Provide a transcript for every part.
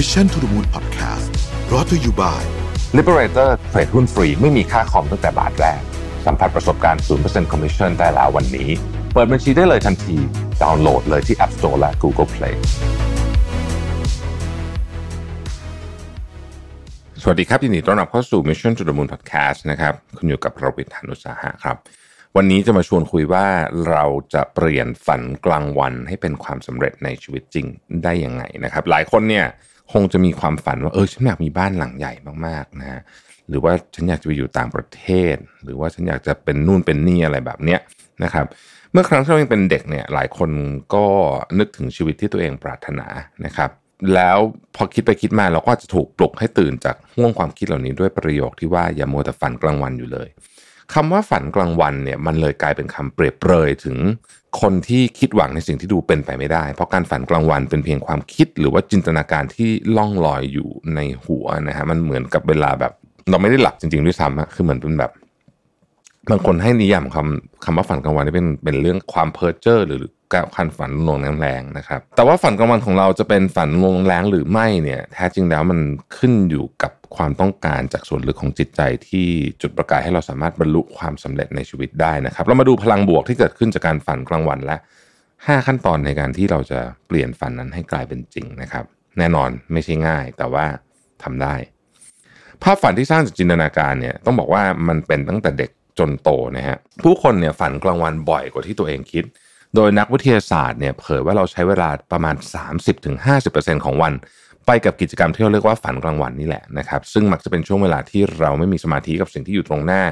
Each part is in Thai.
Mission to the Moon Podcast รอ t to you by Liberator เทรดหุ้นฟรีไม่มีค่าคอมตั้งแต่บาทแรก สัมผัสประสบการณ์ 0% Commission ได้แล้ววันนี้ เปิดบัญชีได้เลยทันที ดาวน์โหลดเลยที่ App Store และ Google Play สวัสดีครับยินดีต้อนรับเข้าสู่ Mission to the Moon Podcast นะครับคุณอยู่กับเราวิทยานุสาหะครับวันนี้จะมาชวนคุยว่าเราจะเปลี่ยนฝันกลางวันให้เป็นความสำเร็จในชีวิตจริงได้ยังไงนะครับ หลายคนเนี่ย คงจะมีความฝันว่าเออฉันอยากมีบ้านหลังใหญ่มากๆนะฮะหรือว่าฉันอยากจะไปอยู่ต่างประเทศ หรือว่าฉันอยากจะเป็นนู่นเป็นนี่อะไรแบบเนี้ยนะครับ เมื่อครั้งที่เรายังเป็นเด็กเนี่ยหลายคนก็นึกถึงชีวิตที่ตัวเองปรารถนานะครับ แล้วพอคิดไปคิดมาเราก็จะถูกปลุกให้ตื่นจากห่วงความคิดเหล่านี้ด้วยประโยคที่ว่าอย่ามัวแต่ฝันกลางวันอยู่เลย คำว่าฝันกลางวันเนี่ยมันเลยกลายเป็นคำเปรียบเปรยถึงคนที่คิดหวังในสิ่งที่ดูเป็นไปไม่ได้ เพราะการฝันกลางวันเป็นเพียงความคิดหรือว่าจินตนาการที่ล่องลอยอยู่ในหัวนะฮะมันเหมือนกับเวลาแบบ เราไม่ได้หลับจริงๆด้วยซ้ำอะคือเหมือนเป็นแบบบางคนให้นิยามคำคำว่าฝันกลางวันนี่เป็นเป็นเรื่องความเพ้อเจ้อหรือการฝันลวงแรงๆนะครับ แต่ว่าฝันกลางวันของเราจะเป็นฝันลวงแรงหรือไม่เนี่ย แท้จริงแล้วมันขึ้นอยู่กับ ความต้องการจากส่วนลึกของจิตใจที่จุดประกายให้เราสามารถบรรลุความสำเร็จในชีวิตได้นะครับ เรามาดูพลังบวกที่เกิดขึ้นจากการฝันกลางวันและ 5 ขั้นตอนในการที่เราจะเปลี่ยนฝันนั้นให้กลายเป็นจริงนะครับ แน่นอนไม่ใช่ง่าย แต่ว่าทำได้ ภาพฝันที่สร้างจากจินตนาการเนี่ยต้องบอกว่ามันเป็นตั้งแต่เด็กจนโตนะฮะผู้คนเนี่ยฝันกลางวันบ่อยกว่าที่ตัวเองคิด โดยนักวิทยาศาสตร์เนี่ยเผยว่าเราใช้เวลาประมาณ 30-50%ของวัน ไปกับกิจกรรมที่เราเรียกว่าฝันกลางวันนี่แหละนะครับซึ่งมักจะเป็นช่วงเวลาที่เราไม่มีสมาธิกับสิ่งที่อยู่ตรงหน้า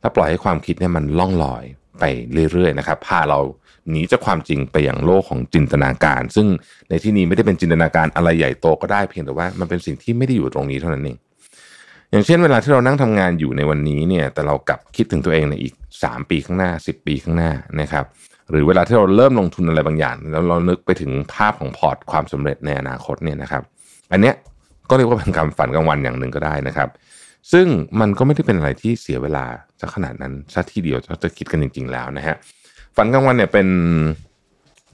และปล่อยให้ความคิดเนี่ยมันล่องลอยไปเรื่อยๆนะครับพาเราหนีจากความจริงไปอย่างโลกของจินตนาการ ซึ่งในที่นี้ไม่ได้เป็นจินตนาการอะไรใหญ่โตก็ได้เพียงแต่ว่ามันเป็นสิ่งที่ไม่ได้อยู่ตรงนี้เท่านั้นเอง อย่างเช่นเวลาที่เรานั่งทำงานอยู่ในวันนี้เนี่ยแต่เรากลับคิดถึงตัวเองในอีก 3 ปีข้างหน้า 10 ปีข้างหน้านะครับหรือเวลาที่เราเริ่มลงทุนอะไรบางอย่าง แล้วเรานึกไปถึงภาพของพอร์ตความสำเร็จในอนาคตเนี่ยนะครับ อันเนี้ยก็เรียกว่าเป็นการฝันกลางวันอย่างหนึ่งก็ได้นะครับ ซึ่งมันก็ไม่ได้เป็นอะไรที่เสียเวลาจะขนาดนั้นซะทีเดียวเราจะคิดกันจริง ๆ แล้วนะฮะฝันกลางวันเนี่ยเป็น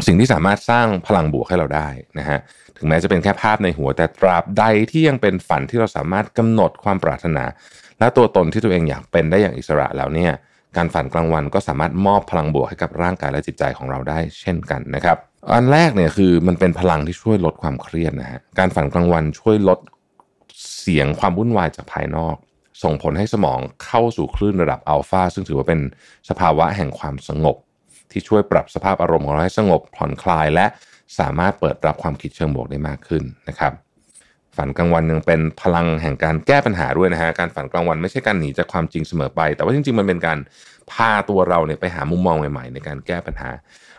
สิ่งที่สามารถสร้างพลังบวกให้เราได้นะฮะถึงแม้จะเป็นแค่ภาพในหัว แต่ตราบใดที่ยังเป็นฝันที่เราสามารถกำหนดความปรารถนา และตัวตนที่ตัวเองอยากเป็นได้อย่างอิสระแล้วเนี่ยการฝันกลางวันก็สามารถมอบพลังบวกให้กับร่างกายและจิตใจของเราได้เช่นกันนะครับ อันแรกเนี่ยคือมันเป็นพลังที่ช่วยลดความเครียดนะฮะการฝันกลางวันช่วยลดเสียงความวุ่นวายจากภายนอก ส่งผลให้สมองเข้าสู่คลื่นระดับอัลฟาซึ่งถือว่าเป็นสภาวะแห่งความสงบ ที่ช่วยปรับสภาพอารมณ์ของเราให้สงบผ่อนคลาย และสามารถเปิดรับความคิดเชิงบวกได้มากขึ้นนะครับ ฝันกลางวันยังเป็นพลังแห่งการแก้ปัญหาด้วยนะฮะการฝันกลางวันไม่ใช่การหนีจากความจริงเสมอไป แต่ว่าจริง ๆ มันเป็นการพาตัวเราเนี่ยไปหามุมมองใหม่ๆ ในการแก้ปัญหา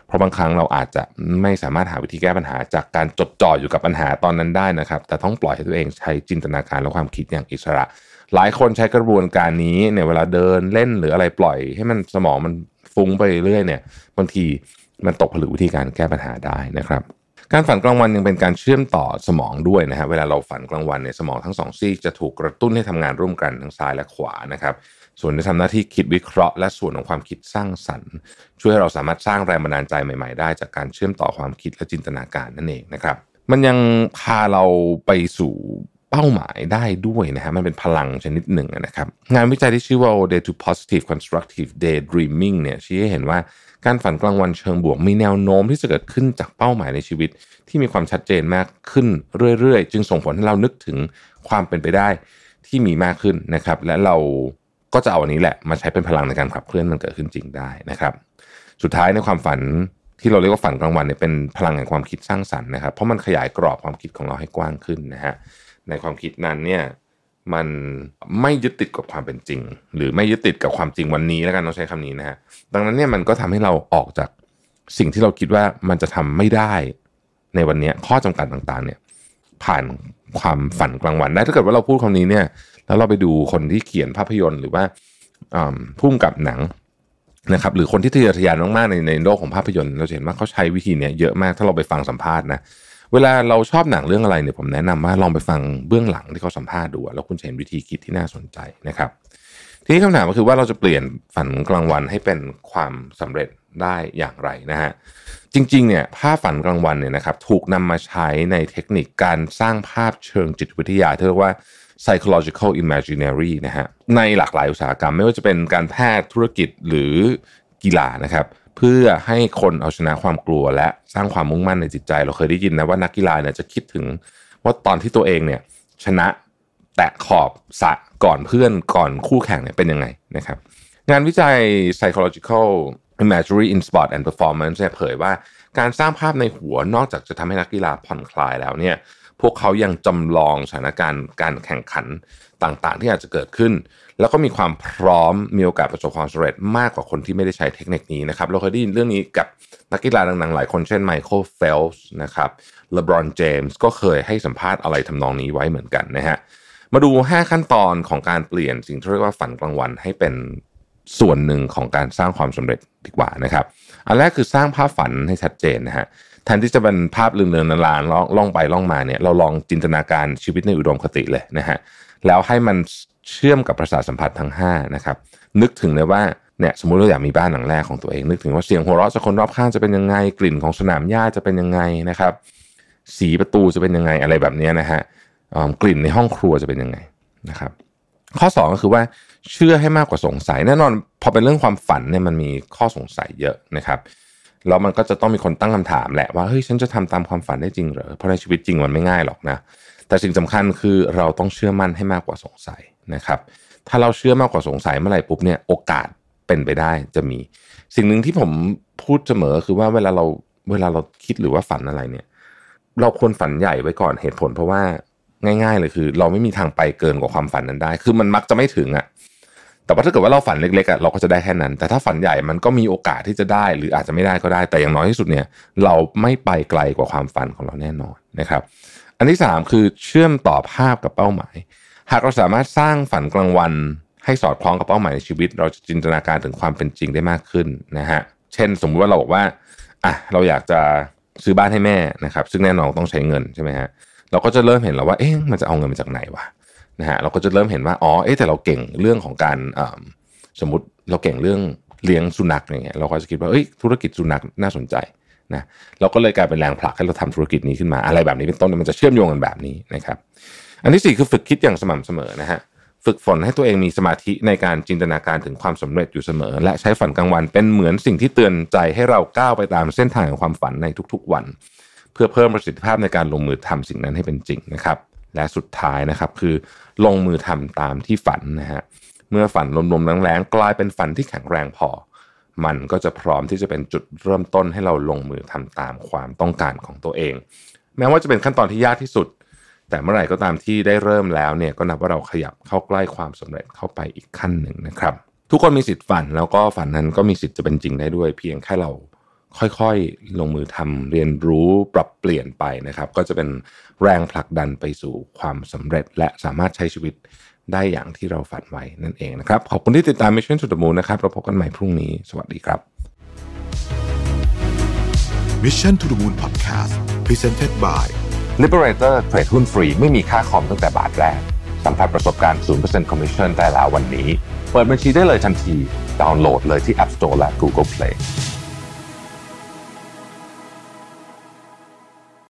เพราะบางครั้งเราอาจจะไม่สามารถหาวิธีแก้ปัญหา จากการจดจ่ออยู่กับปัญหาตอนนั้นได้นะครับ แต่ต้องปล่อยให้ตัวเองใช้จินตนาการและความคิดอย่างอิสระ หลายคนใช้กระบวนการนี้เนี่ยเวลาเดินเล่นหรืออะไรปล่อย ให้มันสมองมัน ฟุ้งไปเรื่อยเนี่ยบางทีมันตกผลึกวิธีการแก้ปัญหาได้นะครับ การฝันกลางวันยังเป็นการเชื่อมต่อสมองด้วยนะฮะเวลาเราฝันกลางวันเนี่ยสมองทั้งสองซีกจะถูกกระตุ้นให้ทำงานร่วมกันทั้งซ้ายและขวานะครับ ส่วนที่ทำหน้าที่คิดวิเคราะห์และส่วนของความคิดสร้างสรรค์ ช่วยให้เราสามารถสร้างแรงบันดาลใจใหม่ๆได้ จากการเชื่อมต่อความคิดและจินตนาการนั่นเองนะครับมันยังพาเราไปสู่ เป้าหมายได้ด้วยนะฮะมันเป็นพลังชนิดหนึ่งนะครับงานวิจัยที่ชื่อว่า Day to Positive Constructive Daydreaming เนี่ยชี้ให้เห็นว่าการฝันกลางวันเชิงบวก มีแนวโน้มที่จะเกิดขึ้นจากเป้าหมายในชีวิต ที่มีความชัดเจนมากขึ้นเรื่อยๆ จึงส่งผลให้เรานึกถึงความเป็นไปได้ที่มีมากขึ้นนะครับและเราก็จะเอาอันนี้แหละมาใช้เป็นพลังในการขับเคลื่อนมันเกิดขึ้นจริงได้นะครับ สุดท้ายในความฝันที่เราเรียกว่าฝันกลางวันเนี่ยเป็นพลังแห่งความคิดสร้างสรรค์นะครับเพราะมันขยายกรอบความคิดของเราให้กว้างขึ้นนะฮะ ในความคิดนั้นเนี่ยมันไม่ยึดติดกับความเป็นจริง หรือไม่ยึดติดกับความจริงวันนี้แล้วกันต้องใช้คำนี้นะฮะดังนั้นเนี่ยมันก็ทำให้เราออกจากสิ่งที่เราคิดว่ามันจะทำไม่ได้ในวันนี้ข้อจำกัดต่างๆ เนี่ย ผ่านความฝันกลางวันได้ถ้าเกิดว่าเราพูดคำนี้เนี่ย แล้วเราไปดูคนที่เขียนภาพยนตร์หรือว่าพุ่มกับหนังนะครับ หรือคนที่ทะเยอทะยานมากๆในในโลกของภาพยนตร์เราเห็นว่าเขาใช้วิธีเนี้เยอะมากถ้าเราไปฟังสัมภาษณ์นะ เวลาเราชอบหนังเรื่องอะไรเนี่ยผมแนะนำว่าลองไปฟังเบื้องหลังที่เขาสัมภาษณ์ดูแล้วคุณจะเห็นวิธีคิดที่น่าสนใจนะครับ ทีนี้คำถามก็คือว่าเราจะเปลี่ยนฝันกลางวันให้เป็นความสำเร็จได้อย่างไรนะฮะจริงๆเนี่ยภาพฝันกลางวันเนี่ยนะครับถูกนำมาใช้ในเทคนิคการสร้างภาพเชิงจิตวิทยาที่เรียกว่า psychological imaginary นะฮะในหลากหลายอุตสาหกรรม ไม่ว่าจะเป็นการแพทย์ธุรกิจหรือกีฬานะครับ เพื่อให้คนเอาชนะความกลัว และสร้างความมุ่งมั่นในจิตใจ เราเคยได้ยินนะว่านักกีฬาเนี่ยจะคิดถึงว่าตอนที่ตัวเองเนี่ยชนะแตะขอบสะก่อนเพื่อนก่อนคู่แข่งเนี่ยเป็นยังไงนะครับงานวิจัย psychological imagery in sport and performance เนี่ยเผยว่าการสร้างภาพในหัวนอกจากจะทำให้นักกีฬาผ่อนคลายแล้วเนี่ย พวกเขายังจำลองสถานการณ์การแข่งขันต่างๆ ที่อาจจะเกิดขึ้น แล้วก็มีความพร้อมมีโอกาสประสบความสำเร็จมากกว่าคนที่ไม่ได้ใช้เทคนิคนี้นะครับเราเคยได้ยินเรื่องนี้กับนักกีฬาดังๆ หลายคนเช่นไมเคิลเฟลส์นะครับเลบรอนเจมส์ก็เคยให้สัมภาษณ์อะไรทำนองนี้ไว้เหมือนกันนะฮะมาดู 5 ขั้นตอนของการเปลี่ยนสิ่งที่เรียกว่าฝันกลางวันให้เป็นส่วนหนึ่งของการสร้างความสำเร็จดีกว่านะครับ อันแรกคือสร้างภาพฝันให้ชัดเจนนะฮะ แทนที่จะเป็นภาพเลือนๆนานๆล่องล่องไปล่องมาเนี่ยเราลองจินตนาการชีวิตในอุดมคติเลยนะฮะแล้วให้มันเชื่อมกับประสาทสัมผัสทั้ง5นะครับนึกถึงเลยว่าเนี่ยสมมุติเราอยากมีบ้านหลังแรกของตัวเองนึกถึงว่าเสียงหัวเราะจากคนรอบข้างจะเป็นยังไงกลิ่นของสนามหญ้าจะเป็นยังไงนะครับ สีประตูจะเป็นยังไงอะไรแบบนี้นะฮะกลิ่นในห้องครัวจะเป็นยังไงนะครับ ข้อ 2 ก็คือว่าเชื่อให้มากกว่าสงสัยแน่นอน พอเป็นเรื่องความฝันเนี่ยมันมีข้อสงสัยเยอะนะครับ แล้วมันก็จะต้องมีคนตั้งคำถามแหละว่าเฮ้ยฉันจะทำตามความฝันได้จริงเหรอเพราะในชีวิตจริงมันไม่ง่ายหรอกนะแต่สิ่งสำคัญคือเราต้องเชื่อมั่นให้มากกว่าสงสัยนะครับ ถ้าเราเชื่อมากกว่าสงสัยเมื่อไหร่ปุ๊บเนี่ยโอกาสเป็นไปได้จะมี สิ่งหนึ่งที่ผมพูดเสมอคือว่าเวลาเราเวลาเราคิดหรือว่าฝันอะไรเนี่ย เราควรฝันใหญ่ไว้ก่อนเหตุผล เพราะว่าง่าย ๆ เลยคือ เราไม่มีทางไปเกินกว่าความฝันนั้นได้ คือมันมักจะไม่ถึงอะ่ะ แต่ว่าถ้าเกิดว่าเราฝันเล็กๆอะเราก็จะได้แค่นั้น แต่ถ้าฝันใหญ่มันก็มีโอกาสที่จะได้ หรืออาจจะไม่ได้ก็ได้ แต่อย่างน้อยที่สุดเนี่ยเราไม่ไปไกลกว่าความฝันของเราแน่นอนนะครับ อันที่ 3 คือเชื่อมต่อภาพกับเป้าหมาย หากเราสามารถสร้างฝันกลางวัน ให้สอดคล้องกับเป้าหมายในชีวิต เราจะจินตนาการถึงความเป็นจริงได้มากขึ้นนะฮะเช่น สมมุติว่าเราบอกว่าอะเราอยากจะซื้อบ้านให้แม่นะครับ ซึ่งแน่นอนต้องใช้เงินใช่ไหมฮะเราก็จะเริ่มเห็นแล้วว่าเอ๊ะมันจะเอาเงินมาจากไหนวะ นะฮะเราก็จะเริ่มเห็นว่าอ๋อเอ๊แต่เราเก่งเรื่องของการสมมติเราเก่งเรื่องเลี้ยงสุนัขอย่างเงี้ยเราก็จะคิดว่าเอ้ยธุรกิจสุนัขน่าสนใจนะเราก็เลยกลายเป็นแรงผลักให้เราทำธุรกิจนี้ขึ้นมาอะไรแบบนี้เป็นต้นมันจะเชื่อมโยงกันแบบนี้นะครับอันที่สี่คือฝึกคิดอย่างสม่ำเสมอนะฮะฝึกฝนให้ตัวเองมีสมาธิในการจินตนาการถึงความสำเร็จอยู่เสมอ และใช้ฝันกลางวันเป็นเหมือนสิ่งที่เตือนใจให้เราก้าวไปตามเส้นทางของความฝันในทุกๆวัน เพื่อเพิ่มประสิทธิภาพในการลงมือทำสิ่งนั้นให้เป็นจริงนะครับ และสุดท้ายนะครับ คือลงมือทำตามที่ฝันนะฮะเมื่อฝันลมๆแรงๆกลายเป็นฝันที่แข็งแรงพอ มันก็จะพร้อมที่จะเป็นจุดเริ่มต้นให้เราลงมือทำตามความต้องการของตัวเอง แม้ว่าจะเป็นขั้นตอนที่ยากที่สุด แต่เมื่อไหร่ก็ตามที่ได้เริ่มแล้วเนี่ยก็นับว่าเราขยับเข้าใกล้ความสำเร็จเข้าไปอีกขั้นหนึ่งนะครับ ทุกคนมีสิทธิ์ฝันแล้วก็ฝันนั้นก็มีสิทธิ์จะเป็นจริงได้ด้วย เพียงแค่เรา ค่อยๆ ลงมือทำเรียนรู้ปรับเปลี่ยนไปนะครับ ก็จะเป็นแรงผลักดันไปสู่ความสำเร็จ และสามารถใช้ชีวิตได้อย่างที่เราฝันไว้นั่นเองนะครับ ขอบคุณที่ติดตาม Mission to the Moon นะครับ เราพบกันใหม่พรุ่งนี้ สวัสดีครับ Mission to the Moon Podcast Presented by Liberator เทรดหุ้นฟรีไม่มีค่าคอมตั้งแต่บาทแรก สัมผัสประสบการณ์ 0% Commission ได้แล้ววันนี้ เปิดบัญชีได้เลยทันที ดาวน์โหลดเลยที่ App Store และ Google Play